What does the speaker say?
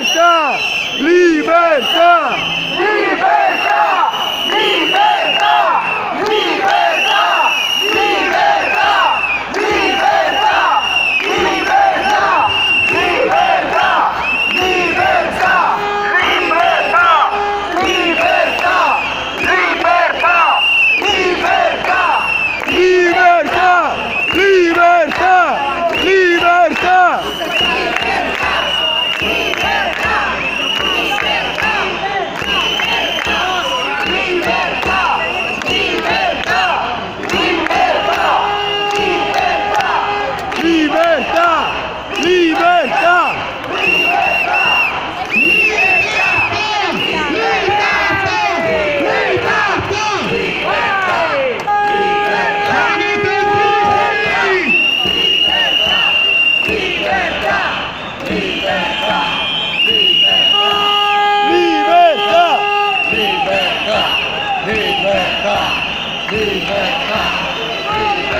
Libertà! Libertà! Libertà! Libertà! Libertà! Libertà! Libertà! Libertà! Libertà! Libertà! Libertà! Libertà! Libertà! Libertà! Libertà! Libertà! Libertà! Libertà! libertar, libertar, libertar.